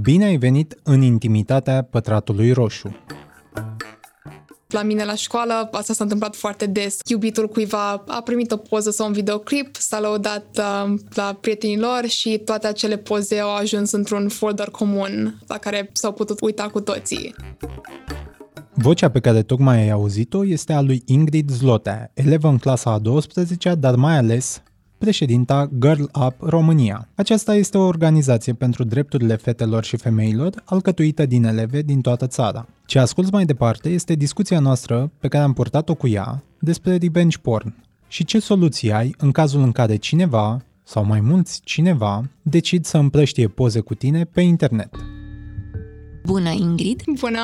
Bine ai venit în intimitatea pătratului roșu. La mine la școală asta s-a întâmplat foarte des. Iubitul cuiva a primit o poză sau un videoclip, s-a lăudat uh, la prietenii lor și toate acele poze au ajuns într-un folder comun la care s-au putut uita cu toții. Vocea pe care tocmai ai auzit-o este a lui Ingrid Zlotea, elevă în clasa a 12 dar mai ales președinta Girl Up România. Aceasta este o organizație pentru drepturile fetelor și femeilor, alcătuită din eleve din toată țara. Ce asculți mai departe este discuția noastră pe care am purtat-o cu ea despre revenge porn și ce soluții ai în cazul în care cineva, sau mai mulți cineva, decid să împrăștie poze cu tine pe internet. Bună, Ingrid! Bună!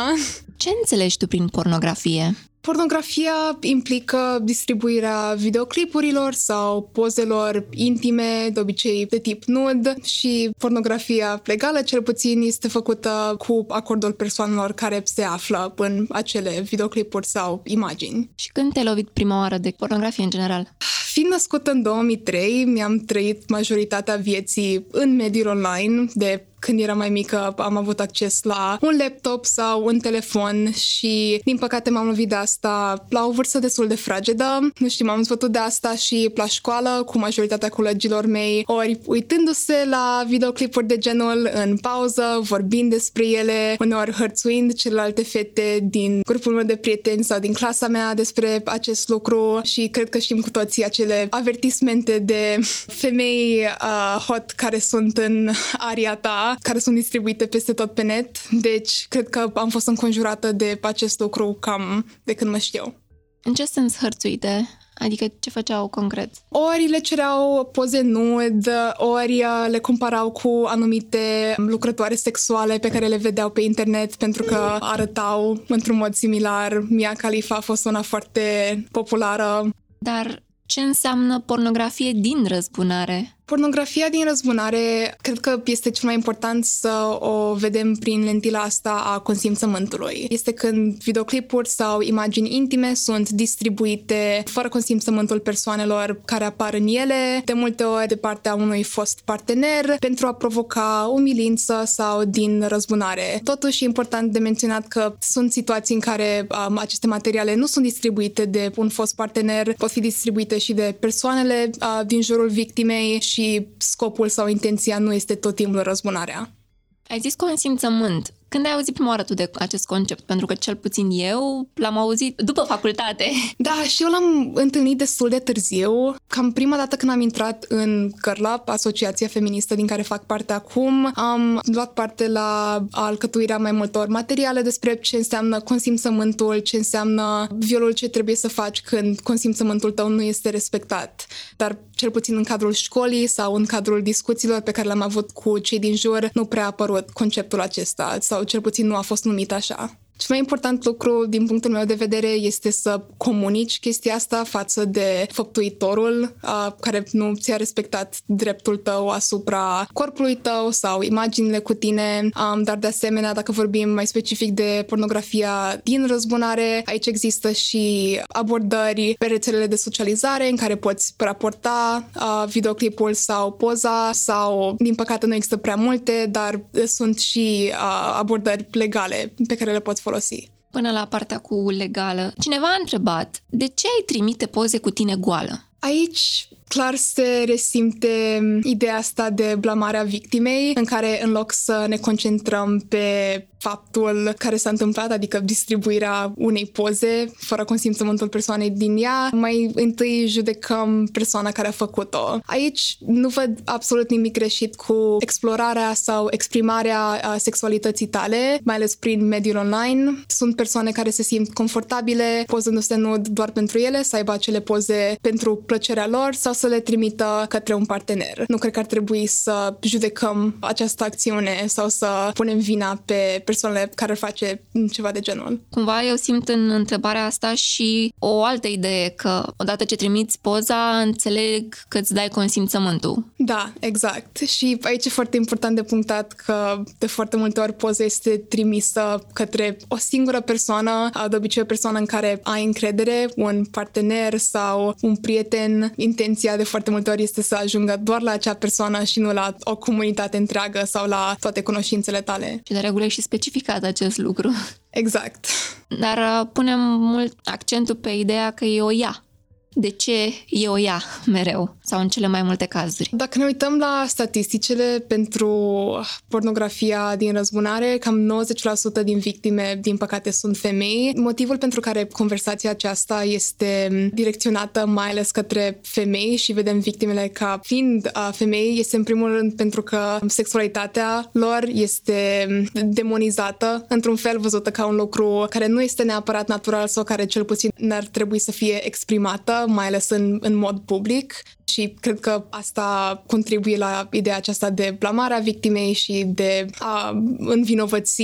Ce înțelegi tu prin pornografie? Pornografia implică distribuirea videoclipurilor sau pozelor intime, de obicei de tip nud și pornografia legală cel puțin este făcută cu acordul persoanelor care se află în acele videoclipuri sau imagini. Și când te-ai lovit prima oară de pornografie în general? Fiind născută în 2003, mi-am trăit majoritatea vieții în mediul online de când eram mai mică am avut acces la un laptop sau un telefon și din păcate m-am lovit de asta la o vârstă destul de fragedă. Nu știu, m-am zbătut de asta și la școală cu majoritatea colegilor mei, ori uitându-se la videoclipuri de genul în pauză, vorbind despre ele, uneori hărțuind celelalte fete din grupul meu de prieteni sau din clasa mea despre acest lucru și cred că știm cu toții acele avertismente de femei uh, hot care sunt în aria ta care sunt distribuite peste tot pe net, deci cred că am fost înconjurată de acest lucru cam de când mă știu. În ce sens hărțuite? Adică ce făceau concret? Ori le cereau poze nud, ori uh, le comparau cu anumite lucrătoare sexuale pe care le vedeau pe internet pentru că arătau într-un mod similar. Mia Khalifa a fost una foarte populară. Dar ce înseamnă pornografie din răzbunare? Pornografia din răzbunare, cred că este cel mai important să o vedem prin lentila asta a consimțământului. Este când videoclipuri sau imagini intime sunt distribuite fără consimțământul persoanelor care apar în ele, de multe ori de partea unui fost partener, pentru a provoca umilință sau din răzbunare. Totuși e important de menționat că sunt situații în care um, aceste materiale nu sunt distribuite de un fost partener, pot fi distribuite și de persoanele uh, din jurul victimei și scopul sau intenția nu este tot timpul răzbunarea. Ai zis consimțământ. Când ai auzit prima oară tu de acest concept? Pentru că cel puțin eu l-am auzit după facultate. Da, și eu l-am întâlnit destul de târziu. Cam prima dată când am intrat în Cărlap, asociația feministă din care fac parte acum, am luat parte la alcătuirea mai multor materiale despre ce înseamnă consimțământul, ce înseamnă violul ce trebuie să faci când consimțământul tău nu este respectat. Dar cel puțin în cadrul școlii sau în cadrul discuțiilor pe care le-am avut cu cei din jur, nu prea a apărut conceptul acesta sau sau cel puțin nu a fost numit așa. Cel mai important lucru, din punctul meu de vedere, este să comunici chestia asta față de făptuitorul uh, care nu ți-a respectat dreptul tău asupra corpului tău sau imaginile cu tine, um, dar de asemenea, dacă vorbim mai specific de pornografia din răzbunare, aici există și abordări pe rețelele de socializare în care poți raporta uh, videoclipul sau poza sau, din păcate, nu există prea multe, dar sunt și uh, abordări legale pe care le poți folosi. Până la partea cu legală, cineva a întrebat de ce ai trimite poze cu tine goală? Aici clar se resimte ideea asta de blamarea victimei, în care în loc să ne concentrăm pe faptul care s-a întâmplat, adică distribuirea unei poze fără consimțământul persoanei din ea, mai întâi judecăm persoana care a făcut-o. Aici nu văd absolut nimic greșit cu explorarea sau exprimarea sexualității tale, mai ales prin mediul online. Sunt persoane care se simt confortabile pozându-se nud doar pentru ele, să aibă acele poze pentru plăcerea lor sau să le trimită către un partener. Nu cred că ar trebui să judecăm această acțiune sau să punem vina pe persoanele care face ceva de genul. Cumva eu simt în întrebarea asta și o altă idee că odată ce trimiți poza, înțeleg că îți dai consimțământul. Da, exact. Și aici e foarte important de punctat că de foarte multe ori poza este trimisă către o singură persoană, de obicei o persoană în care ai încredere, un partener sau un prieten intenționat intenția de foarte multe ori este să ajungă doar la acea persoană și nu la o comunitate întreagă sau la toate cunoștințele tale. Și de regulă e și specificat acest lucru. Exact. Dar uh, punem mult accentul pe ideea că e o ea de ce e o ea mereu sau în cele mai multe cazuri. Dacă ne uităm la statisticile pentru pornografia din răzbunare, cam 90% din victime, din păcate, sunt femei. Motivul pentru care conversația aceasta este direcționată mai ales către femei și vedem victimele ca fiind femei este în primul rând pentru că sexualitatea lor este demonizată, într-un fel văzută ca un lucru care nu este neapărat natural sau care cel puțin n-ar trebui să fie exprimată mai ales în, în mod public și cred că asta contribuie la ideea aceasta de blamarea victimei și de a învinovăți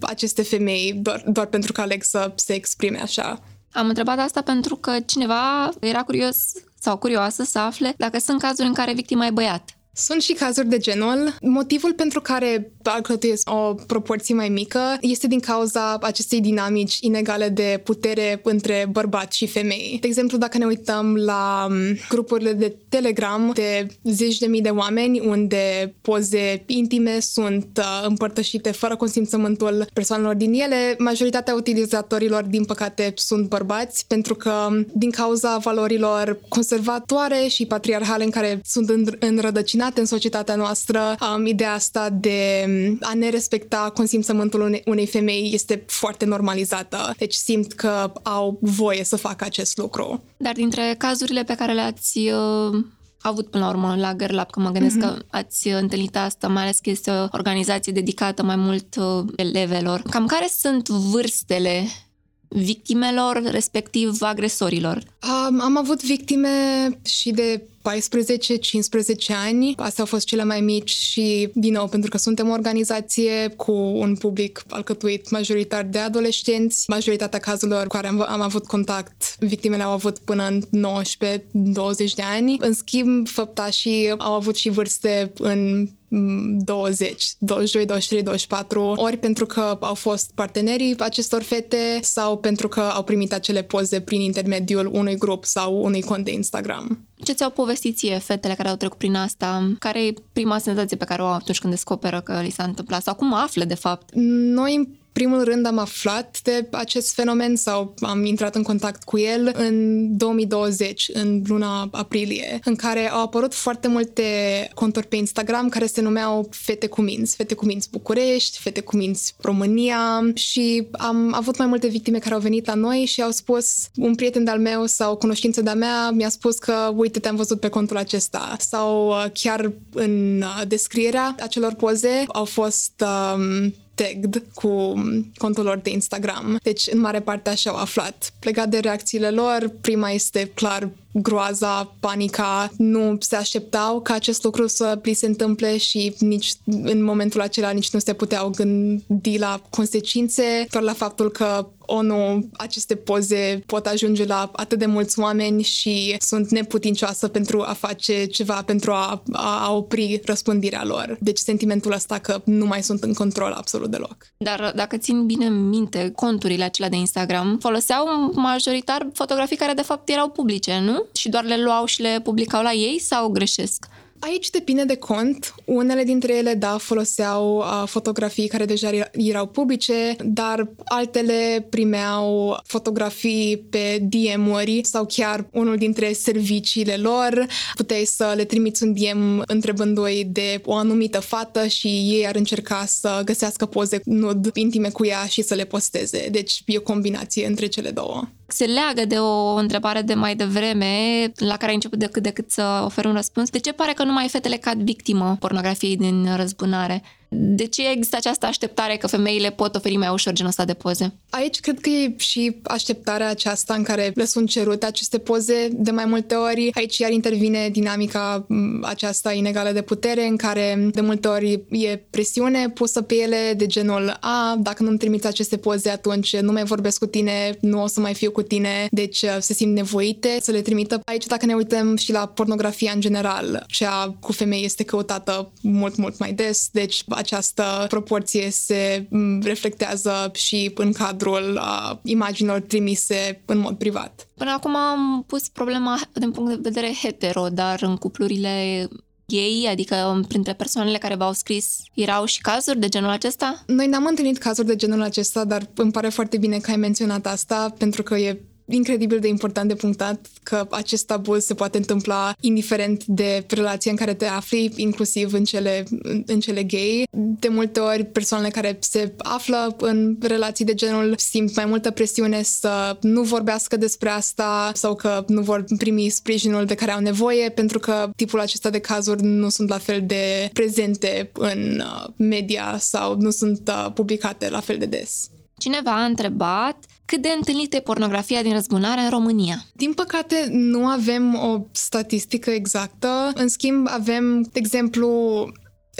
aceste femei doar, doar pentru că aleg să se exprime așa. Am întrebat asta pentru că cineva era curios sau curioasă să afle dacă sunt cazuri în care victima e băiat. Sunt și cazuri de genul. Motivul pentru care alcătuiesc o proporție mai mică este din cauza acestei dinamici inegale de putere între bărbați și femei. De exemplu, dacă ne uităm la grupurile de Telegram de zeci de mii de oameni unde poze intime sunt uh, împărtășite fără consimțământul persoanelor din ele, majoritatea utilizatorilor, din păcate, sunt bărbați pentru că din cauza valorilor conservatoare și patriarhale în care sunt înrădăcinate în societatea noastră. Um, ideea asta de a ne respecta consimțământul unei, unei femei este foarte normalizată. Deci simt că au voie să facă acest lucru. Dar dintre cazurile pe care le-ați uh avut până la urmă la Girl Lab, că mă gândesc mm-hmm. că ați întâlnit asta, mai ales că este o organizație dedicată mai mult uh, elevelor. Cam care sunt vârstele victimelor, respectiv agresorilor? Um, am avut victime și de 14-15 ani. Astea au fost cele mai mici și, din nou, pentru că suntem o organizație cu un public alcătuit majoritar de adolescenți, majoritatea cazurilor cu care am, am avut contact, victimele au avut până în 19-20 de ani. În schimb, făptașii au avut și vârste în 20, 22, 23, 24, ori pentru că au fost partenerii acestor fete sau pentru că au primit acele poze prin intermediul unui grup sau unui cont de Instagram. Ce ți-au povestit ție fetele care au trecut prin asta? Care e prima senzație pe care o au atunci când descoperă că li s-a întâmplat? Sau cum află, de fapt? Noi, primul rând am aflat de acest fenomen sau am intrat în contact cu el în 2020, în luna aprilie, în care au apărut foarte multe conturi pe Instagram care se numeau Fete cu Minți, Fete cu Minți București, Fete cu Minți România. Și am avut mai multe victime care au venit la noi și au spus, un prieten de-al meu sau cunoștință de-a mea mi-a spus că, uite, te-am văzut pe contul acesta. Sau uh, chiar în uh, descrierea acelor poze au fost um, tagged cu contul lor de Instagram. Deci, în mare parte, așa au aflat. Plegat de reacțiile lor, prima este clar groaza, panica, nu se așteptau ca acest lucru să li se întâmple și nici în momentul acela nici nu se puteau gândi la consecințe, doar la faptul că ONU, aceste poze pot ajunge la atât de mulți oameni și sunt neputincioasă pentru a face ceva, pentru a, a opri răspândirea lor. Deci sentimentul ăsta că nu mai sunt în control absolut deloc. Dar dacă țin bine minte, conturile acelea de Instagram foloseau majoritar fotografii care de fapt erau publice, nu? Și doar le luau și le publicau la ei sau greșesc? Aici depinde de cont. Unele dintre ele, da, foloseau uh, fotografii care deja erau publice, dar altele primeau fotografii pe DM-uri sau chiar unul dintre serviciile lor. Puteai să le trimiți un DM întrebându-i de o anumită fată și ei ar încerca să găsească poze nud intime cu ea și să le posteze. Deci e o combinație între cele două se leagă de o întrebare de mai devreme, la care ai început decât decât să ofer un răspuns. De ce pare că numai fetele cad victimă pornografiei din răzbunare? De ce există această așteptare că femeile pot oferi mai ușor genul ăsta de poze? Aici cred că e și așteptarea aceasta în care le sunt cerute aceste poze de mai multe ori. Aici iar intervine dinamica aceasta inegală de putere în care de multe ori e presiune pusă pe ele de genul a, dacă nu-mi trimiți aceste poze atunci nu mai vorbesc cu tine, nu o să mai fiu cu tine, deci uh, se simt nevoite să le trimită. Aici dacă ne uităm și la pornografia în general, cea cu femei este căutată mult, mult mai des, deci această proporție se reflectează și în cadrul uh, imaginilor trimise în mod privat. Până acum am pus problema din punct de vedere hetero, dar în cuplurile gay, adică printre persoanele care v-au scris, erau și cazuri de genul acesta? Noi n-am întâlnit cazuri de genul acesta, dar îmi pare foarte bine că ai menționat asta, pentru că e incredibil de important de punctat că acest abuz se poate întâmpla indiferent de relația în care te afli, inclusiv în cele, în cele gay. De multe ori, persoanele care se află în relații de genul simt mai multă presiune să nu vorbească despre asta sau că nu vor primi sprijinul de care au nevoie pentru că tipul acesta de cazuri nu sunt la fel de prezente în uh, media sau nu sunt uh, publicate la fel de des. Cineva a întrebat cât de întâlnită e pornografia din răzbunare în România? Din păcate, nu avem o statistică exactă. În schimb, avem, de exemplu,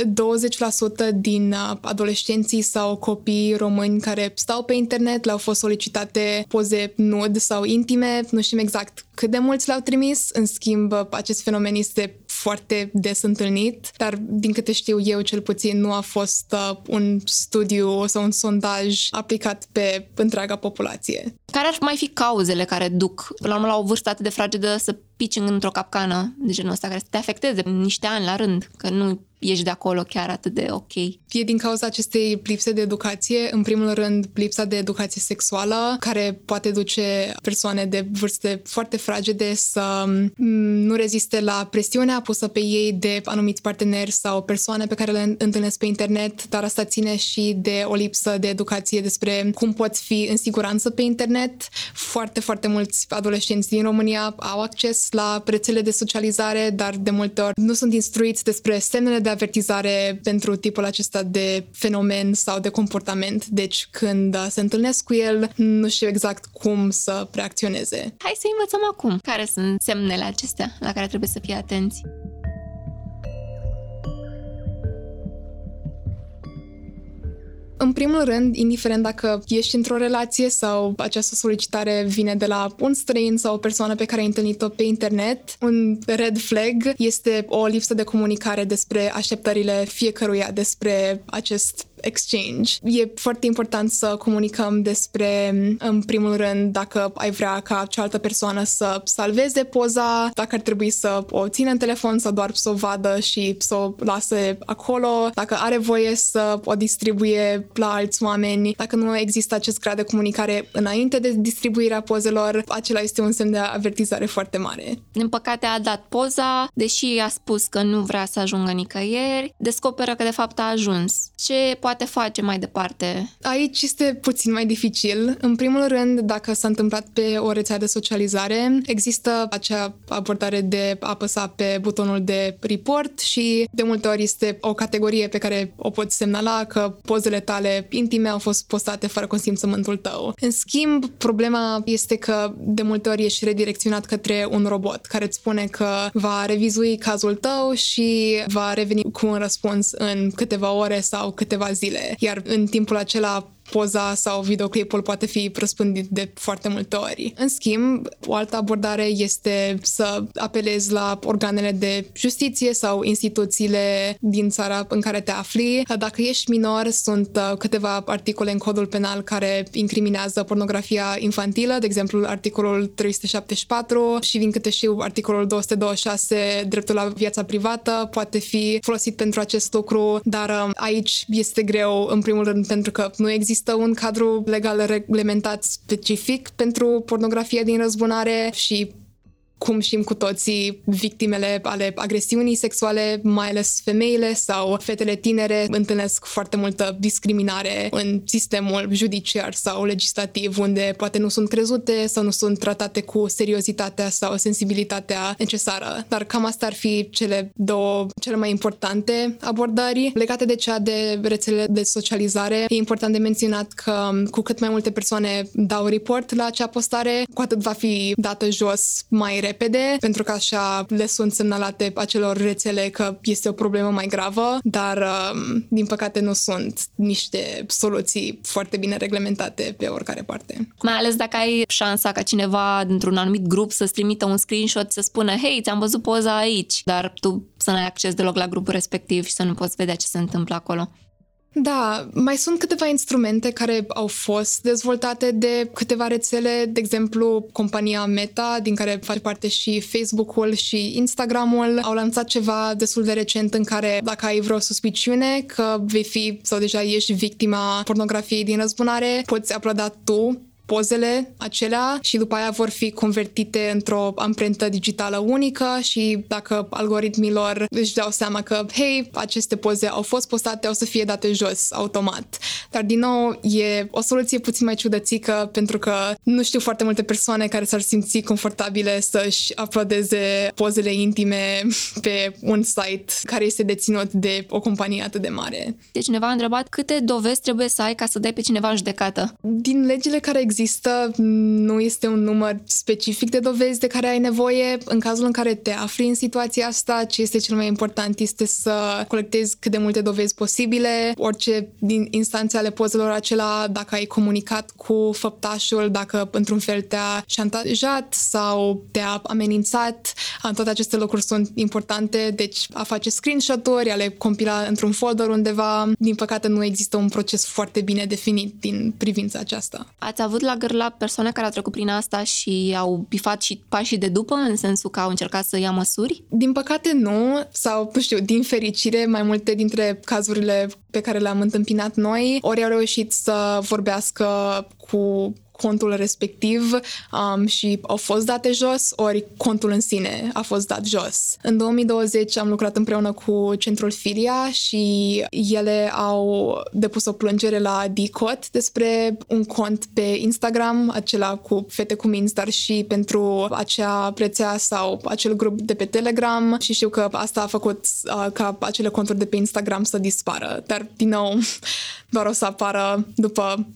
20% din uh, adolescenții sau copii români care stau pe internet le-au fost solicitate poze nud sau intime, nu știm exact cât de mulți le-au trimis, în schimb acest fenomen este foarte des întâlnit, dar din câte știu eu cel puțin nu a fost uh, un studiu sau un sondaj aplicat pe întreaga populație. Care ar mai fi cauzele care duc la urmă la o vârstă atât de fragedă să pici într-o capcană de genul ăsta care să te afecteze niște ani la rând, că nu ești de acolo chiar atât de ok. E din cauza acestei lipse de educație, în primul rând lipsa de educație sexuală, care poate duce persoane de vârste foarte fragede să mm, nu reziste la presiunea pusă pe ei de anumiți parteneri sau persoane pe care le întâlnesc pe internet, dar asta ține și de o lipsă de educație despre cum poți fi în siguranță pe internet. Foarte, foarte mulți adolescenți din România au acces la rețele de socializare, dar de multe ori nu sunt instruiți despre semnele de avertizare pentru tipul acesta de fenomen sau de comportament. Deci când se întâlnesc cu el, nu știu exact cum să reacționeze. Hai să învățăm acum care sunt semnele acestea la care trebuie să fie atenți. În primul rând, indiferent dacă ești într-o relație sau această solicitare vine de la un străin sau o persoană pe care ai întâlnit-o pe internet, un red flag este o lipsă de comunicare despre așteptările fiecăruia despre acest exchange. E foarte important să comunicăm despre, în primul rând, dacă ai vrea ca cealaltă persoană să salveze poza, dacă ar trebui să o țină în telefon sau doar să o vadă și să o lase acolo, dacă are voie să o distribuie la alți oameni, dacă nu există acest grad de comunicare înainte de distribuirea pozelor, acela este un semn de avertizare foarte mare. Din păcate a dat poza, deși a spus că nu vrea să ajungă nicăieri, descoperă că de fapt a ajuns. Ce poate face mai departe? Aici este puțin mai dificil. În primul rând, dacă s-a întâmplat pe o rețea de socializare, există acea abordare de a apăsa pe butonul de report și de multe ori este o categorie pe care o poți semnala că pozele tale intime au fost postate fără consimțământul tău. În schimb, problema este că de multe ori ești redirecționat către un robot care îți spune că va revizui cazul tău și va reveni cu un răspuns în câteva ore sau câteva zile. Iar în timpul acela poza sau videoclipul poate fi răspândit de foarte multe ori. În schimb, o altă abordare este să apelezi la organele de justiție sau instituțiile din țara în care te afli. Dacă ești minor, sunt uh, câteva articole în codul penal care incriminează pornografia infantilă, de exemplu articolul 374 și din câte știu articolul 226, dreptul la viața privată, poate fi folosit pentru acest lucru, dar uh, aici este greu în primul rând pentru că nu există există un cadru legal reglementat specific pentru pornografie din răzbunare și cum știm cu toții, victimele ale agresiunii sexuale, mai ales femeile sau fetele tinere, întâlnesc foarte multă discriminare în sistemul judiciar sau legislativ, unde poate nu sunt crezute sau nu sunt tratate cu seriozitatea sau sensibilitatea necesară. Dar cam asta ar fi cele două cele mai importante abordări. Legate de cea de rețele de socializare, e important de menționat că cu cât mai multe persoane dau report la acea postare, cu atât va fi dată jos mai repede, pentru că așa le sunt semnalate acelor rețele că este o problemă mai gravă, dar um, din păcate nu sunt niște soluții foarte bine reglementate pe oricare parte. Mai ales dacă ai șansa ca cineva dintr-un anumit grup să-ți trimită un screenshot să spună hei, ți-am văzut poza aici, dar tu să n-ai acces deloc la grupul respectiv și să nu poți vedea ce se întâmplă acolo. Da, mai sunt câteva instrumente care au fost dezvoltate de câteva rețele, de exemplu, compania Meta, din care face parte și Facebook-ul și Instagram-ul, au lansat ceva destul de recent în care dacă ai vreo suspiciune că vei fi sau deja ești victima pornografiei din răzbunare, poți uploada tu pozele acelea și după aia vor fi convertite într-o amprentă digitală unică și dacă algoritmilor își dau seama că, hei, aceste poze au fost postate, o să fie date jos automat. Dar, din nou, e o soluție puțin mai ciudățică pentru că nu știu foarte multe persoane care s-ar simți confortabile să-și uploadeze pozele intime pe un site care este deținut de o companie atât de mare. Deci cineva a întrebat câte dovezi trebuie să ai ca să dai pe cineva în judecată. Din legile care există există, nu este un număr specific de dovezi de care ai nevoie. În cazul în care te afli în situația asta, ce este cel mai important este să colectezi cât de multe dovezi posibile, orice din instanțe ale pozelor acela, dacă ai comunicat cu făptașul, dacă într-un fel te-a șantajat sau te-a amenințat, toate aceste lucruri sunt importante, deci a face screenshot-uri, a le compila într-un folder undeva. Din păcate nu există un proces foarte bine definit din privința aceasta. Ați avut la gârla persoane care au trecut prin asta și au bifat și pașii de după, în sensul că au încercat să ia măsuri? Din păcate nu, sau nu știu, din fericire, mai multe dintre cazurile pe care le-am întâmpinat noi, ori au reușit să vorbească cu contul respectiv um, și au fost date jos, ori contul în sine a fost dat jos. În 2020 am lucrat împreună cu Centrul Filia și ele au depus o plângere la DICOT despre un cont pe Instagram, acela cu fete cu minți, dar și pentru acea rețea sau acel grup de pe Telegram și știu că asta a făcut uh, ca acele conturi de pe Instagram să dispară, dar din nou doar o să apară după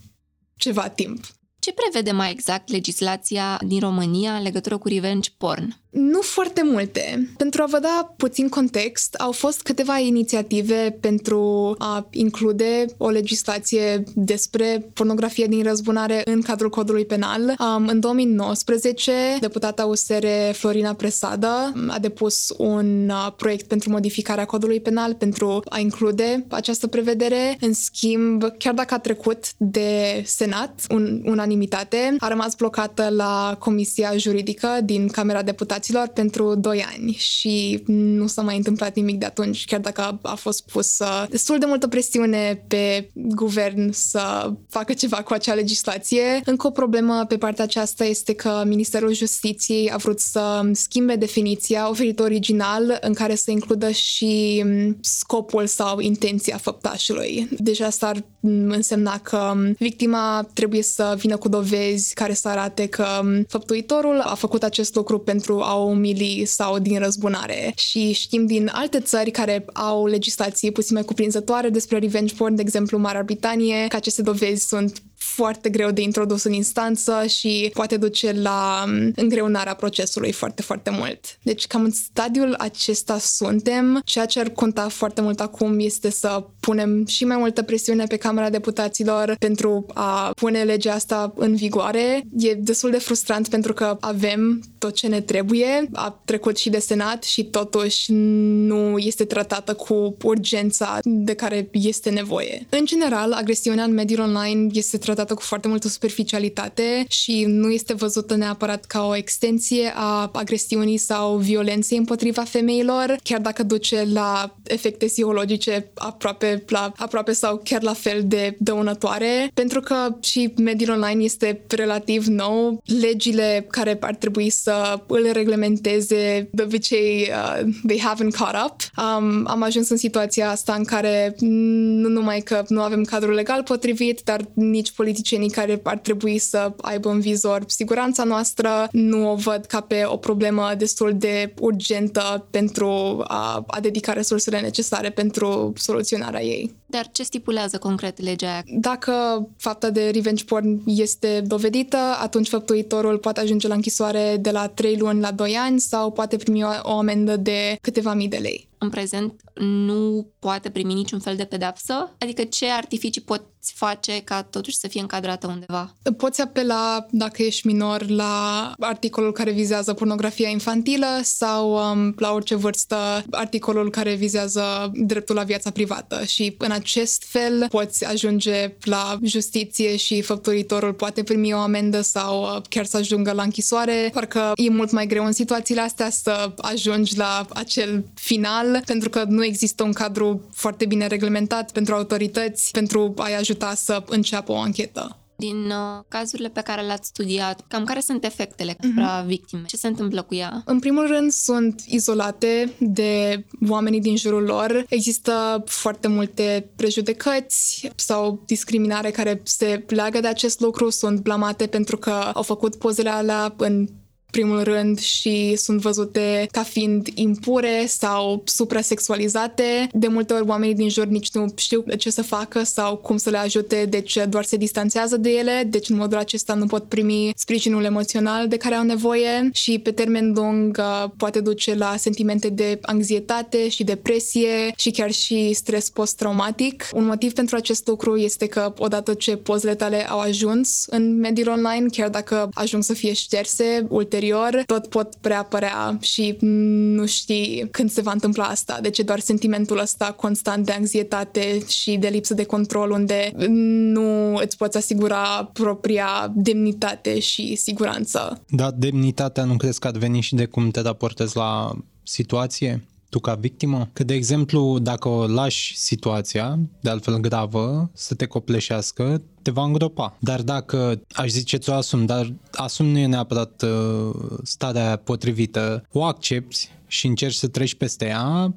ceva timp. Ce prevede mai exact legislația din România în legătură cu revenge porn? Nu foarte multe. Pentru a vă da puțin context, au fost câteva inițiative pentru a include o legislație despre pornografie din răzbunare în cadrul codului penal. Um, în 2019, deputata USR Florina Presada a depus un uh, proiect pentru modificarea codului penal pentru a include această prevedere. În schimb, chiar dacă a trecut de Senat, un, unanimitate, a rămas blocată la Comisia Juridică din Camera Deputaților angajaților pentru 2 ani și nu s-a mai întâmplat nimic de atunci, chiar dacă a, a fost pus uh, destul de multă presiune pe guvern să facă ceva cu acea legislație. Încă o problemă pe partea aceasta este că Ministerul Justiției a vrut să schimbe definiția oferită original în care să includă și um, scopul sau intenția făptașului. Deja asta ar însemna că um, victima trebuie să vină cu dovezi care să arate că um, făptuitorul a făcut acest lucru pentru a o umili sau din răzbunare. Și știm din alte țări care au legislații puțin mai cuprinzătoare despre revenge porn, de exemplu Marea Britanie, că aceste dovezi sunt foarte greu de introdus în instanță și poate duce la mm, îngreunarea procesului foarte, foarte mult. Deci cam în stadiul acesta suntem. Ceea ce ar conta foarte mult acum este să punem și mai multă presiune pe Camera Deputaților pentru a pune legea asta în vigoare. E destul de frustrant pentru că avem tot ce ne trebuie, a trecut și de Senat și totuși nu este tratată cu urgența de care este nevoie. În general, agresiunea în mediul online este tratată tratată cu foarte multă superficialitate și nu este văzută neapărat ca o extensie a agresiunii sau violenței împotriva femeilor, chiar dacă duce la efecte psihologice aproape, la, aproape sau chiar la fel de dăunătoare, pentru că și mediul online este relativ nou. Legile care ar trebui să îl reglementeze, de obicei, uh, they haven't caught up. Um, am ajuns în situația asta în care nu numai că nu avem cadrul legal potrivit, dar nici politicienii care ar trebui să aibă în vizor siguranța noastră nu o văd ca pe o problemă destul de urgentă pentru a, a dedica resursele necesare pentru soluționarea ei. Dar ce stipulează concret legea aia? Dacă fapta de revenge porn este dovedită, atunci făptuitorul poate ajunge la închisoare de la 3 luni la 2 ani sau poate primi o, o amendă de câteva mii de lei în prezent nu poate primi niciun fel de pedapsă? Adică ce artificii poți face ca totuși să fie încadrată undeva? Poți apela, dacă ești minor, la articolul care vizează pornografia infantilă sau um, la orice vârstă articolul care vizează dreptul la viața privată și în acest fel poți ajunge la justiție și făpturitorul poate primi o amendă sau uh, chiar să ajungă la închisoare. Parcă e mult mai greu în situațiile astea să ajungi la acel final pentru că nu există un cadru foarte bine reglementat pentru autorități pentru a-i ajuta să înceapă o anchetă din uh, cazurile pe care le-ați studiat, cam care sunt efectele asupra uh-huh. victime? Ce se întâmplă cu ea? În primul rând, sunt izolate de oamenii din jurul lor. Există foarte multe prejudecăți sau discriminare care se leagă de acest lucru, sunt blamate pentru că au făcut pozele alea în primul rând și sunt văzute ca fiind impure sau suprasexualizate. De multe ori oamenii din jur nici nu știu ce să facă sau cum să le ajute, deci doar se distanțează de ele, deci în modul acesta nu pot primi sprijinul emoțional de care au nevoie și pe termen lung uh, poate duce la sentimente de anxietate și depresie și chiar și stres post-traumatic. Un motiv pentru acest lucru este că odată ce pozele tale au ajuns în mediul online, chiar dacă ajung să fie șterse ulterior interior, tot pot preapărea și nu știi când se va întâmpla asta. Deci e doar sentimentul ăsta constant de anxietate și de lipsă de control unde nu îți poți asigura propria demnitate și siguranță. Da, demnitatea nu crezi că ar veni și de cum te raportezi la situație? Tu ca victimă? Că, de exemplu, dacă o lași situația, de altfel gravă, să te copleșească, te va îngropa. Dar dacă, aș zice, ți-o asum, dar asum nu e neapărat uh, starea potrivită, o accepti și încerci să treci peste ea,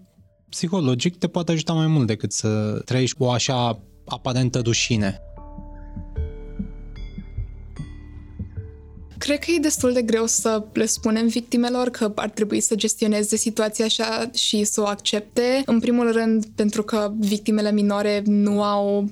psihologic te poate ajuta mai mult decât să trăiești o așa aparentă rușine. Cred că e destul de greu să le spunem victimelor că ar trebui să gestioneze situația așa și să o accepte. În primul rând, pentru că victimele minore nu au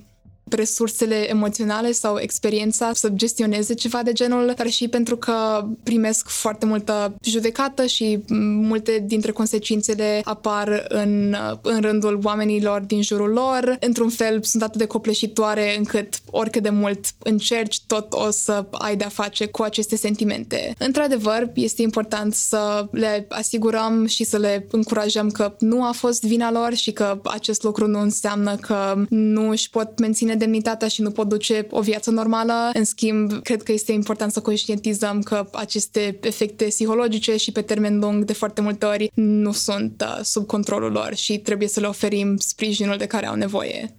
resursele emoționale sau experiența să gestioneze ceva de genul, dar și pentru că primesc foarte multă judecată și multe dintre consecințele apar în, în rândul oamenilor din jurul lor. Într-un fel, sunt atât de copleșitoare încât oricât de mult încerci, tot o să ai de-a face cu aceste sentimente. Într-adevăr, este important să le asigurăm și să le încurajăm că nu a fost vina lor și că acest lucru nu înseamnă că nu își pot menține demnitatea și nu pot duce o viață normală. În schimb, cred că este important să conștientizăm că aceste efecte psihologice și pe termen lung de foarte multe ori nu sunt uh, sub controlul lor și trebuie să le oferim sprijinul de care au nevoie.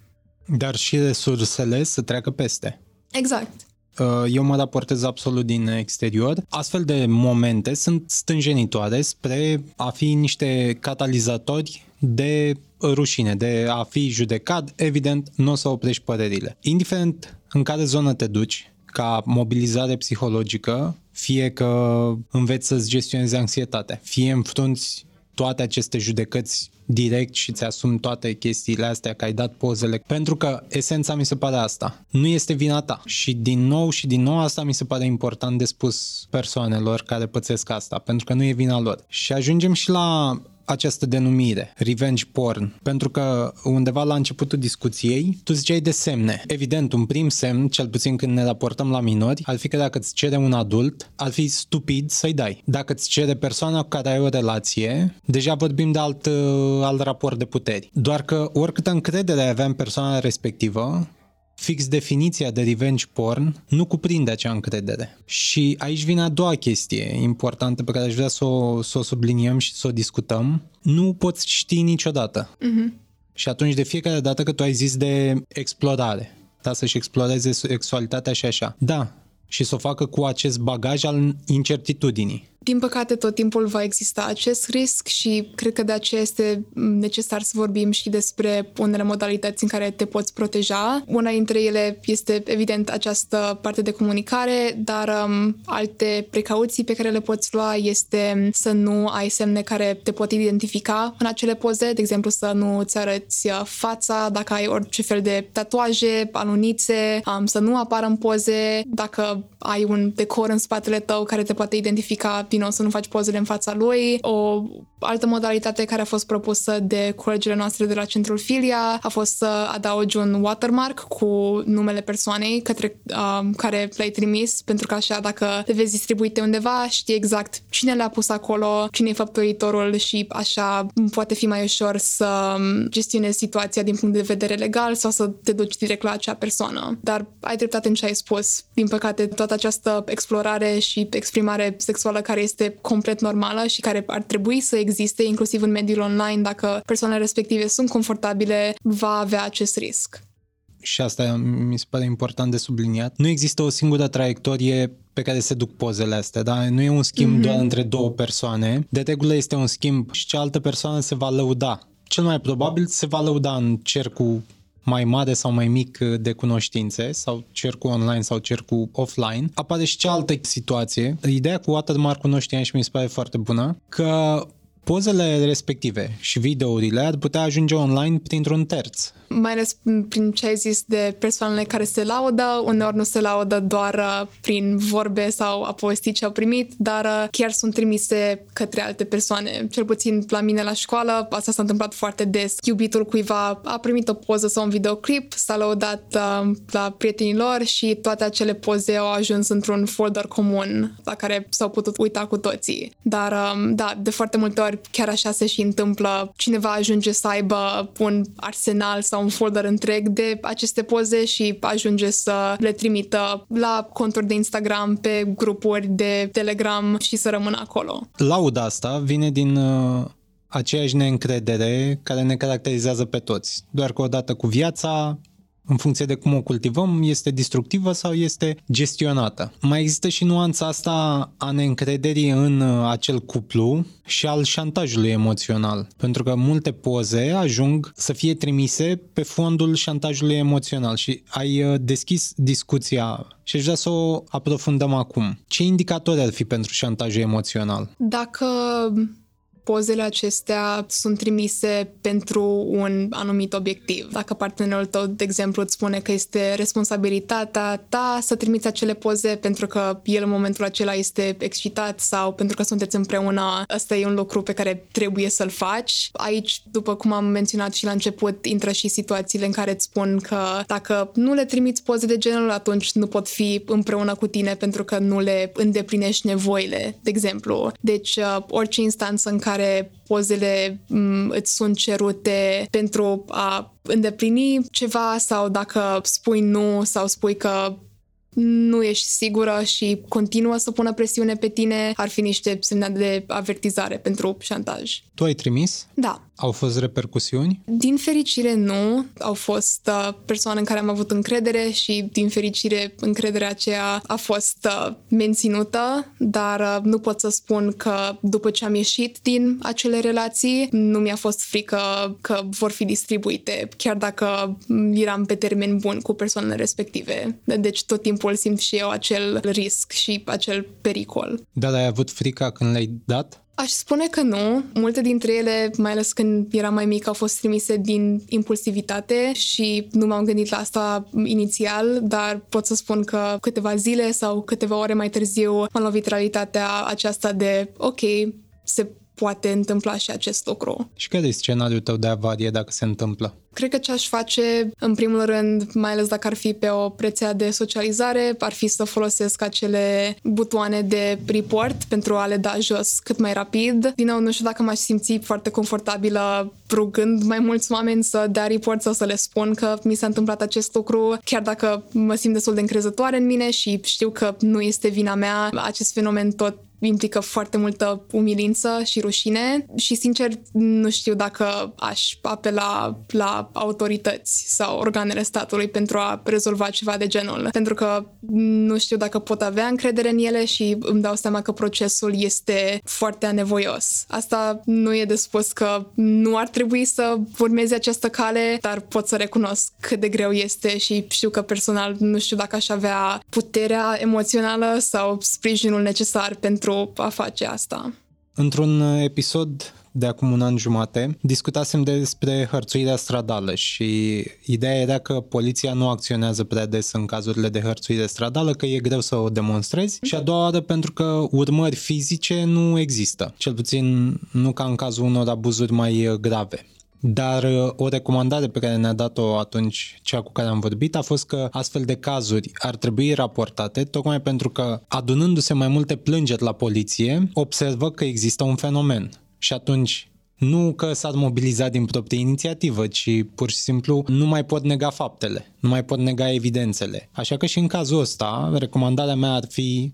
Dar și resursele să treacă peste. Exact. Uh, eu mă raportez absolut din exterior. Astfel de momente sunt stânjenitoare spre a fi niște catalizatori de rușine, de a fi judecat, evident, nu o să oprești părerile. Indiferent în care zonă te duci, ca mobilizare psihologică, fie că înveți să-ți gestionezi anxietatea, fie înfrunți toate aceste judecăți direct și ți asumi toate chestiile astea, că ai dat pozele, pentru că esența mi se pare asta. Nu este vina ta. Și din nou și din nou asta mi se pare important de spus persoanelor care pățesc asta, pentru că nu e vina lor. Și ajungem și la această denumire, revenge porn, pentru că undeva la începutul discuției tu ziceai de semne. Evident, un prim semn, cel puțin când ne raportăm la minori, ar fi că dacă îți cere un adult, ar fi stupid să-i dai. Dacă îți cere persoana cu care ai o relație, deja vorbim de alt, alt raport de puteri. Doar că oricâtă încredere aveam persoana respectivă, fix definiția de revenge porn nu cuprinde acea încredere. Și aici vine a doua chestie importantă pe care aș vrea să o, să o subliniem și să o discutăm. Nu poți ști niciodată. Uh-huh. Și atunci de fiecare dată că tu ai zis de explorare, da, să-și exploreze sexualitatea și așa. Da, și să o facă cu acest bagaj al incertitudinii. Din păcate, tot timpul va exista acest risc și cred că de aceea este necesar să vorbim și despre unele modalități în care te poți proteja. Una dintre ele este, evident, această parte de comunicare, dar um, alte precauții pe care le poți lua este să nu ai semne care te pot identifica în acele poze, de exemplu să nu îți arăți uh, fața, dacă ai orice fel de tatuaje, anunițe, um, să nu apară în poze, dacă ai un decor în spatele tău care te poate identifica din nou să nu faci pozele în fața lui. O altă modalitate care a fost propusă de colegile noastre de la Centrul Filia a fost să adaugi un watermark cu numele persoanei către uh, care le-ai trimis, pentru că așa dacă le vezi distribuite undeva, știi exact cine le-a pus acolo, cine e făptuitorul și așa poate fi mai ușor să gestionezi situația din punct de vedere legal sau să te duci direct la acea persoană. Dar ai dreptate în ce ai spus. Din păcate, toată această explorare și exprimare sexuală care este complet normală și care ar trebui să existe inclusiv în mediul online dacă persoanele respective sunt confortabile, va avea acest risc și asta mi se pare important de subliniat, nu există o singură traiectorie pe care se duc pozele astea, da? Nu e un schimb mm-hmm. doar între două persoane. De regulă este un schimb și cealaltă persoană se va lăuda. Cel mai probabil se va lăuda în cercul mai mare sau mai mic de cunoștințe sau cercul online sau cercul offline. Apare și cealaltă situație. Ideea cu watermark-ul nu știam și mi se pare foarte bună, că pozele respective și videourile ar putea ajunge online printr-un terț. Mai ales prin ce ai zis de persoanele care se laudă, uneori nu se laudă doar uh, prin vorbe sau a povesti ce au primit, dar uh, chiar sunt trimise către alte persoane. Cel puțin la mine la școală, asta s-a întâmplat foarte des. Iubitul cuiva a primit o poză sau un videoclip, s-a laudat uh, la prietenii lor și toate acele poze au ajuns într-un folder comun la care s-au putut uita cu toții. Dar, um, da, de foarte multe ori chiar așa se și întâmplă. Cineva ajunge să aibă un arsenal sau un folder întreg de aceste poze și ajunge să le trimită la conturi de Instagram, pe grupuri de Telegram și să rămână acolo. Lauda asta vine din uh, aceeași neîncredere care ne caracterizează pe toți. Doar că odată cu viața în funcție de cum o cultivăm, este destructivă sau este gestionată. Mai există și nuanța asta a neîncrederii în uh, acel cuplu și al șantajului emoțional. Pentru că multe poze ajung să fie trimise pe fondul șantajului emoțional și ai uh, deschis discuția și aș vrea să o aprofundăm acum. Ce indicatori ar fi pentru șantajul emoțional? Dacă pozele acestea sunt trimise pentru un anumit obiectiv. Dacă partenerul tău, de exemplu, îți spune că este responsabilitatea ta să trimiți acele poze pentru că el în momentul acela este excitat sau pentru că sunteți împreună, ăsta e un lucru pe care trebuie să-l faci. Aici, după cum am menționat și la început, intră și situațiile în care îți spun că dacă nu le trimiți poze de genul, atunci nu pot fi împreună cu tine pentru că nu le îndeplinești nevoile, de exemplu. Deci, uh, orice instanță în care care pozele m- îți sunt cerute pentru a îndeplini ceva sau dacă spui nu sau spui că nu ești sigură și continuă să pună presiune pe tine, ar fi niște semne de avertizare pentru șantaj. Tu ai trimis? Da. Au fost repercusiuni? Din fericire nu. Au fost uh, persoane în care am avut încredere și din fericire încrederea aceea a fost uh, menținută, dar uh, nu pot să spun că după ce am ieșit din acele relații, nu mi-a fost frică că vor fi distribuite, chiar dacă eram pe termen bun cu persoanele respective. Deci tot timpul simt și eu acel risc și acel pericol. Dar ai avut frica când le-ai dat? Aș spune că nu. Multe dintre ele, mai ales când eram mai mic, au fost trimise din impulsivitate și nu m-am gândit la asta inițial, dar pot să spun că câteva zile sau câteva ore mai târziu m-a lovit realitatea aceasta de ok, se poate întâmpla și acest lucru. Și care e scenariul tău de avarie dacă se întâmplă? Cred că ce aș face, în primul rând, mai ales dacă ar fi pe o rețea de socializare, ar fi să folosesc acele butoane de report pentru a le da jos cât mai rapid. Din nou, nu știu dacă m-aș simți foarte confortabilă rugând mai mulți oameni să dea report sau să le spun că mi s-a întâmplat acest lucru, chiar dacă mă simt destul de încrezătoare în mine și știu că nu este vina mea, acest fenomen tot implică foarte multă umilință și rușine și, sincer, nu știu dacă aș apela la autorități sau organele statului pentru a rezolva ceva de genul. Pentru că nu știu dacă pot avea încredere în ele și îmi dau seama că procesul este foarte anevoios. Asta nu e de spus că nu ar trebui să urmeze această cale, dar pot să recunosc cât de greu este și știu că personal nu știu dacă aș avea puterea emoțională sau sprijinul necesar pentru a face asta. Într-un episod de acum un an jumate, discutasem despre hărțuirea stradală și ideea era că poliția nu acționează prea des în cazurile de hărțuire stradală, că e greu să o demonstrezi și a doua oară pentru că urmări fizice nu există, cel puțin nu ca în cazul unor abuzuri mai grave. Dar uh, o recomandare pe care ne-a dat-o atunci cea cu care am vorbit a fost că astfel de cazuri ar trebui raportate tocmai pentru că adunându-se mai multe plângeri la poliție, observă că există un fenomen. Și atunci nu că s-ar mobiliza din proprie inițiativă, ci pur și simplu nu mai pot nega faptele, nu mai pot nega evidențele. Așa că și în cazul ăsta, recomandarea mea ar fi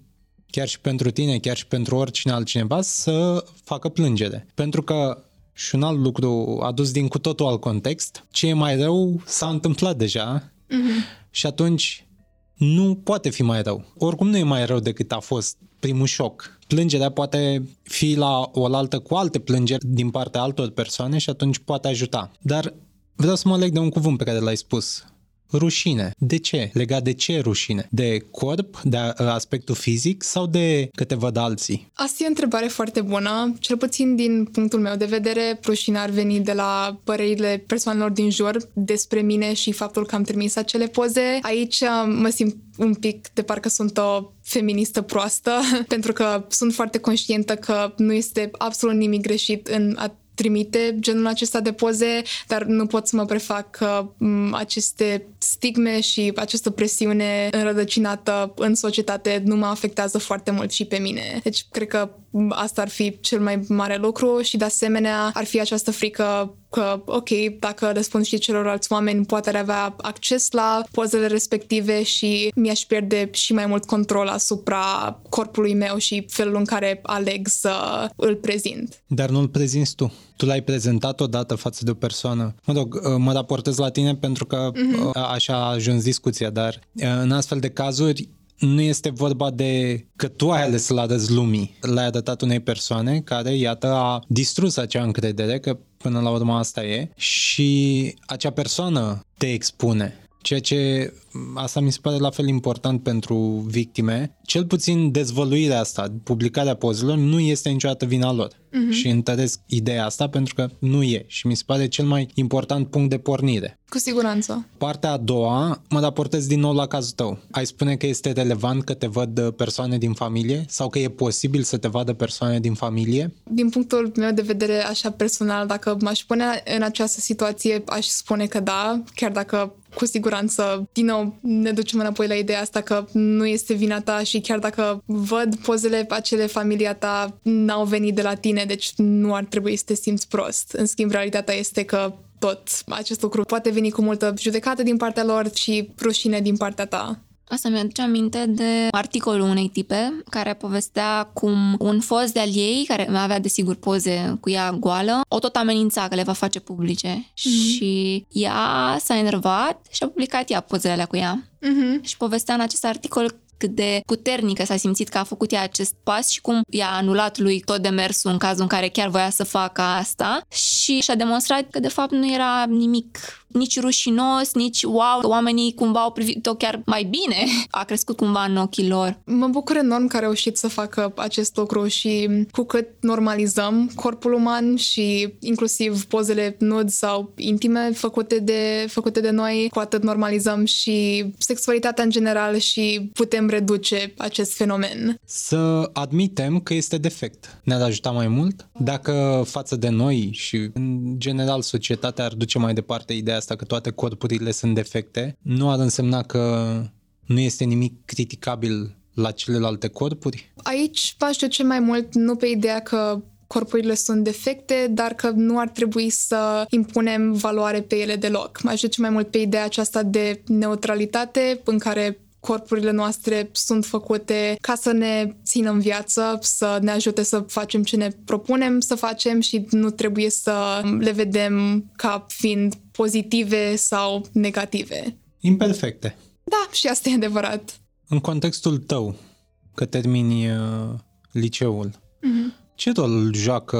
chiar și pentru tine, chiar și pentru oricine altcineva, să facă plângere. Pentru că și un alt lucru adus din cu totul alt context, ce e mai rău s-a întâmplat deja uh-huh. și atunci nu poate fi mai rău. Oricum nu e mai rău decât a fost primul șoc. Plângerea poate fi la o altă cu alte plângeri din partea altor persoane și atunci poate ajuta. Dar vreau să mă leg de un cuvânt pe care l-ai spus. Rușine. De ce? Legat de ce rușine? De corp, de aspectul fizic sau de că te văd alții? Asta e o întrebare foarte bună. Cel puțin din punctul meu de vedere, rușinea ar veni de la părerile persoanelor din jur despre mine și faptul că am trimis acele poze. Aici mă simt un pic de parcă sunt o feministă proastă, pentru că sunt foarte conștientă că nu este absolut nimic greșit în a trimite genul acesta de poze, dar nu pot să mă prefac că aceste stigme și această presiune înrădăcinată în societate nu mă afectează foarte mult și pe mine. Deci cred că asta ar fi cel mai mare lucru și de asemenea ar fi această frică că, ok, dacă răspund și celorlalți oameni, poate ar avea acces la pozele respective și mi-aș pierde și mai mult control asupra corpului meu și felul în care aleg să îl prezint. Dar nu îl prezinți tu. Tu l-ai prezentat odată față de o persoană. Mă rog, mă raportez la tine pentru că mm-hmm. așa a ajuns discuția, dar în astfel de cazuri nu este vorba de că tu ai ales să-l arăți lumii. L-ai arătat unei persoane care, iată, a distrus acea încredere, că până la urmă asta e, și acea persoană te expune. Ceea ce asta mi se pare la fel important pentru victime. Cel puțin dezvăluirea asta, publicarea pozelor, nu este niciodată vina lor. Uh-huh. Și întăresc ideea asta pentru că nu e și mi se pare cel mai important punct de pornire. Cu siguranță. Partea a doua, mă raportez din nou la cazul tău. Ai spune că este relevant că te văd persoane din familie sau că e posibil să te vadă persoane din familie? Din punctul meu de vedere, așa personal, dacă m-aș pune în această situație, aș spune că da, chiar dacă cu siguranță, din nou, ne ducem înapoi la ideea asta că nu este vina ta și chiar dacă văd pozele acele familia ta, n-au venit de la tine, deci nu ar trebui să te simți prost. În schimb, realitatea este că tot acest lucru poate veni cu multă judecată din partea lor și rușine din partea ta. Asta mi-aduce aminte de articolul unei tipe care povestea cum un fost de-al ei, care avea desigur poze cu ea goală, o tot amenința că le va face publice. Mm-hmm. Și ea s-a enervat și a publicat ea pozele alea cu ea. Mm-hmm. Și povestea în acest articol cât de puternică s-a simțit că a făcut ea acest pas și cum i-a anulat lui tot demersul în cazul în care chiar voia să facă asta și și-a demonstrat că de fapt nu era nimic nici rușinos, nici wow, oamenii cumva au privit-o chiar mai bine. A crescut cumva în ochii lor. Mă bucur enorm că a reușit să facă acest lucru și cu cât normalizăm corpul uman și inclusiv pozele nud sau intime făcute de, făcute de noi, cu atât normalizăm și sexualitatea în general și putem reduce acest fenomen. Să admitem că este defect. Ne-ar ajuta mai mult? Dacă față de noi și în general societatea ar duce mai departe ideea asta că toate corpurile sunt defecte, nu ar însemna că nu este nimic criticabil la celelalte corpuri? Aici v-aș duce mai mult nu pe ideea că corpurile sunt defecte, dar că nu ar trebui să impunem valoare pe ele deloc. Mai duce mai mult pe ideea aceasta de neutralitate în care corpurile noastre sunt făcute ca să ne țină în viață, să ne ajute să facem ce ne propunem să facem și nu trebuie să le vedem ca fiind pozitive sau negative. Imperfecte. Da, și asta e adevărat. În contextul tău, că termini uh, liceul, mm-hmm. ce rol joacă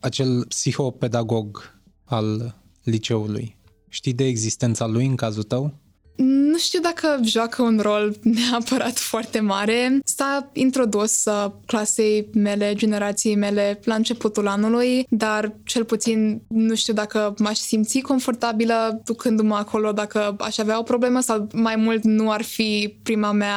acel psihopedagog al liceului? Știi de existența lui în cazul tău? Nu știu dacă joacă un rol neapărat foarte mare. S-a introdus uh, clasei mele, generației mele la începutul anului, dar cel puțin nu știu dacă m-aș simți confortabilă ducându-mă acolo, dacă aș avea o problemă sau mai mult nu ar fi prima mea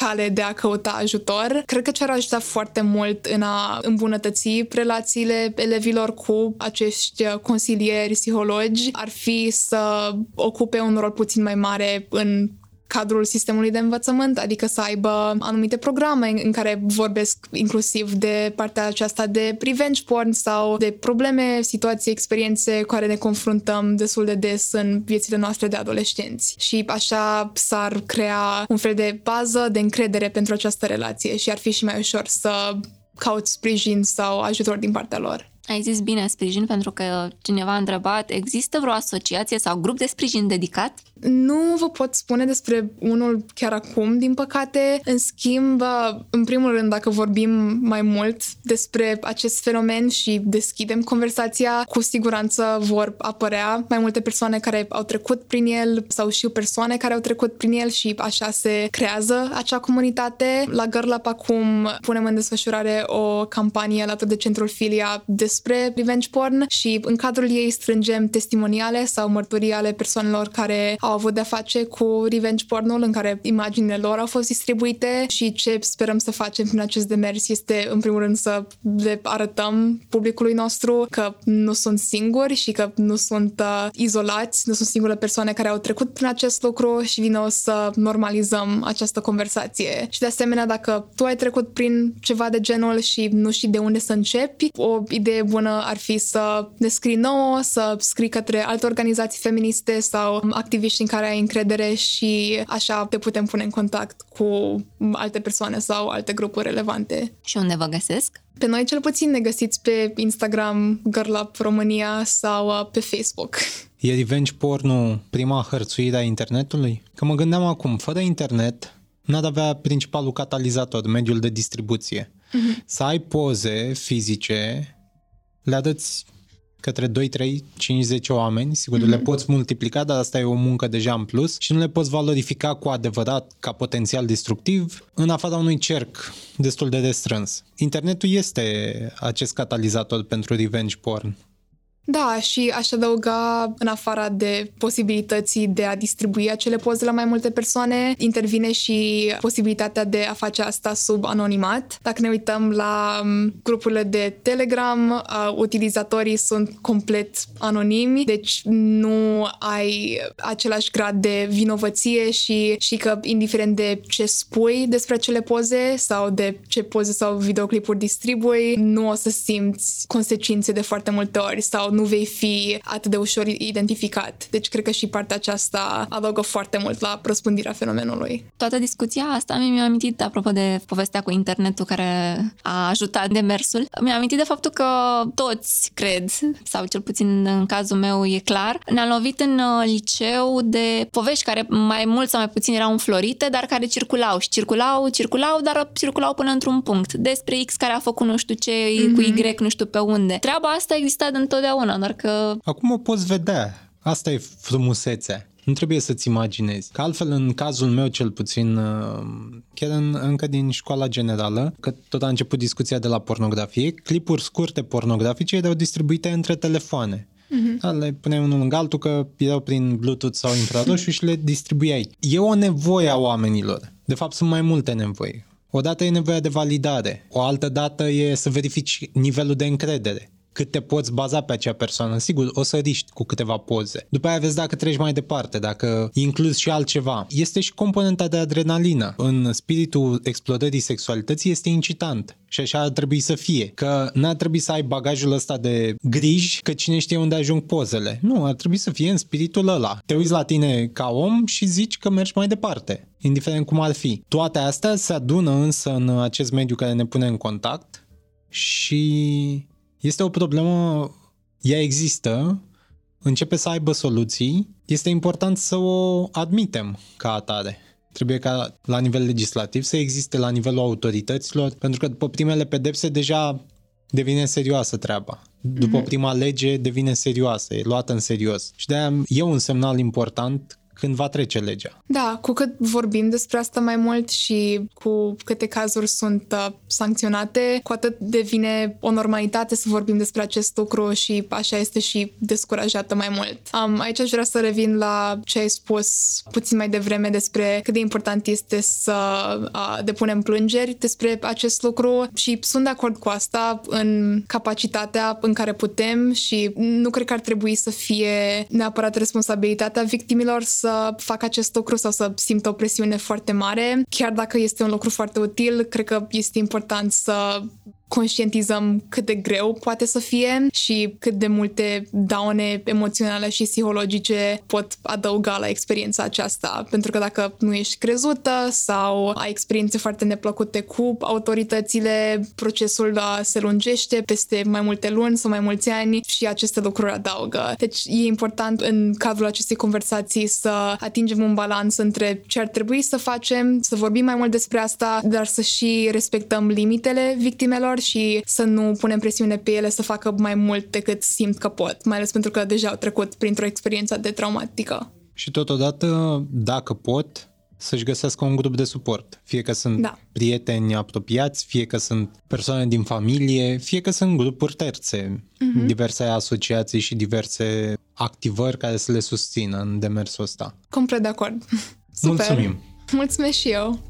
cale de a căuta ajutor. Cred că ce ar ajuta foarte mult în a îmbunătăți relațiile elevilor cu acești consilieri, psihologi, ar fi să ocupe un rol puțin mai mare în cadrul sistemului de învățământ, adică să aibă anumite programe în care vorbesc inclusiv de partea aceasta de revenge porn sau de probleme, situații, experiențe cu care ne confruntăm destul de des în viețile noastre de adolescenți. Și așa s-ar crea un fel de bază de încredere pentru această relație și ar fi și mai ușor să caut sprijin sau ajutor din partea lor. Ai zis bine sprijin pentru că cineva a întrebat, există vreo asociație sau grup de sprijin dedicat? Nu vă pot spune despre unul chiar acum, din păcate. În schimb, în primul rând, dacă vorbim mai mult despre acest fenomen și deschidem conversația, cu siguranță vor apărea mai multe persoane care au trecut prin el sau și persoane care au trecut prin el și așa se creează acea comunitate. La Girl Up acum punem în desfășurare o campanie alături de Centrul Filia despre revenge porn și în cadrul ei strângem testimoniale sau mărturii ale persoanelor care au au avut de-a face cu revenge pornul în care imaginile lor au fost distribuite și ce sperăm să facem prin acest demers este în primul rând să le arătăm publicului nostru că nu sunt singuri și că nu sunt uh, izolați, nu sunt singure persoane care au trecut prin acest lucru și din nou să normalizăm această conversație. Și de asemenea, dacă tu ai trecut prin ceva de genul și nu știi de unde să începi, o idee bună ar fi să ne scrii nouă, să scrii către alte organizații feministe sau activiști în care ai încredere și așa te putem pune în contact cu alte persoane sau alte grupuri relevante. Și unde vă găsesc? Pe noi cel puțin ne găsiți pe Instagram Girl Up România sau uh, pe Facebook. E revenge pornul prima hărțuire a internetului? Că mă gândeam acum, fără internet, n-ar avea principalul catalizator, mediul de distribuție. Mm-hmm. Să ai poze fizice, le arăți către 2, 3, 5, 10 oameni, sigur mm-hmm. le poți multiplica, dar asta e o muncă deja în plus și nu le poți valorifica cu adevărat ca potențial destructiv în afara unui cerc destul de restrâns. Internetul este acest catalizator pentru revenge porn. Da, și aș adăuga, în afara de posibilității de a distribui acele poze la mai multe persoane, intervine și posibilitatea de a face asta sub anonimat. Dacă ne uităm la um, grupurile de Telegram, uh, utilizatorii sunt complet anonimi, deci nu ai același grad de vinovăție și, și că, indiferent de ce spui despre acele poze sau de ce poze sau videoclipuri distribui, nu o să simți consecințe de foarte multe ori sau nu vei fi atât de ușor identificat. Deci cred că și partea aceasta adaugă foarte mult la răspândirea fenomenului. Toată discuția asta mi-a amintit, apropo de povestea cu internetul care a ajutat demersul, mi-a amintit de faptul că toți, cred, sau cel puțin în cazul meu e clar, ne-am lovit în uh, liceu de povești care mai mult sau mai puțin erau înflorite, dar care circulau și circulau, circulau, dar circulau până într-un punct. Despre X care a făcut nu știu ce, mm-hmm. cu Y nu știu pe unde. Treaba asta a existat întotdeauna, doar că... Acum o poți vedea. Asta e frumusețea. Nu trebuie să-ți imaginezi. Că altfel, în cazul meu cel puțin, uh, chiar în, încă din școala generală, că tot a început discuția de la pornografie, clipuri scurte pornografice erau distribuite între telefoane. Uh-huh. Le puneai unul lângă altul că erau prin Bluetooth sau infraroșu și le distribuiai. E o nevoie a oamenilor. De fapt, sunt mai multe nevoi. O dată e nevoia de validare, o altă dată e să verifici nivelul de încredere cât te poți baza pe acea persoană. Sigur, o să riști cu câteva poze. După aia vezi dacă treci mai departe, dacă incluzi și altceva. Este și componenta de adrenalină. În spiritul explodării sexualității este incitant. Și așa ar trebui să fie. Că n-ar trebui să ai bagajul ăsta de griji că cine știe unde ajung pozele. Nu, ar trebui să fie în spiritul ăla. Te uiți la tine ca om și zici că mergi mai departe, indiferent cum ar fi. Toate astea se adună însă în acest mediu care ne pune în contact și este o problemă, ea există, începe să aibă soluții, este important să o admitem ca atare. Trebuie ca la nivel legislativ să existe la nivelul autorităților, pentru că după primele pedepse deja devine serioasă treaba. După mm-hmm. prima lege devine serioasă, e luată în serios. Și de-aia e un semnal important când va trece legea. Da, cu cât vorbim despre asta mai mult și cu câte cazuri sunt uh, sancționate, cu atât devine o normalitate să vorbim despre acest lucru și așa este și descurajată mai mult. Um, aici aș vrea să revin la ce ai spus puțin mai devreme despre cât de important este să uh, depunem plângeri despre acest lucru și sunt de acord cu asta în capacitatea în care putem și nu cred că ar trebui să fie neapărat responsabilitatea victimilor să să facă acest lucru sau să simtă o presiune foarte mare. Chiar dacă este un lucru foarte util, cred că este important să conștientizăm cât de greu poate să fie și cât de multe daune emoționale și psihologice pot adăuga la experiența aceasta. Pentru că dacă nu ești crezută sau ai experiențe foarte neplăcute cu autoritățile, procesul se lungește peste mai multe luni sau mai mulți ani și aceste lucruri adaugă. Deci e important în cadrul acestei conversații să atingem un balans între ce ar trebui să facem, să vorbim mai mult despre asta, dar să și respectăm limitele victimelor și să nu punem presiune pe ele să facă mai mult decât simt că pot, mai ales pentru că deja au trecut printr-o experiență de traumatică. Și totodată, dacă pot, să-și găsească un grup de suport. Fie că sunt da. prieteni apropiați, fie că sunt persoane din familie, fie că sunt grupuri terțe, uh-huh. diverse asociații și diverse activări care să le susțină în demersul ăsta. Complet de acord. Super. Mulțumim! Mulțumesc și eu!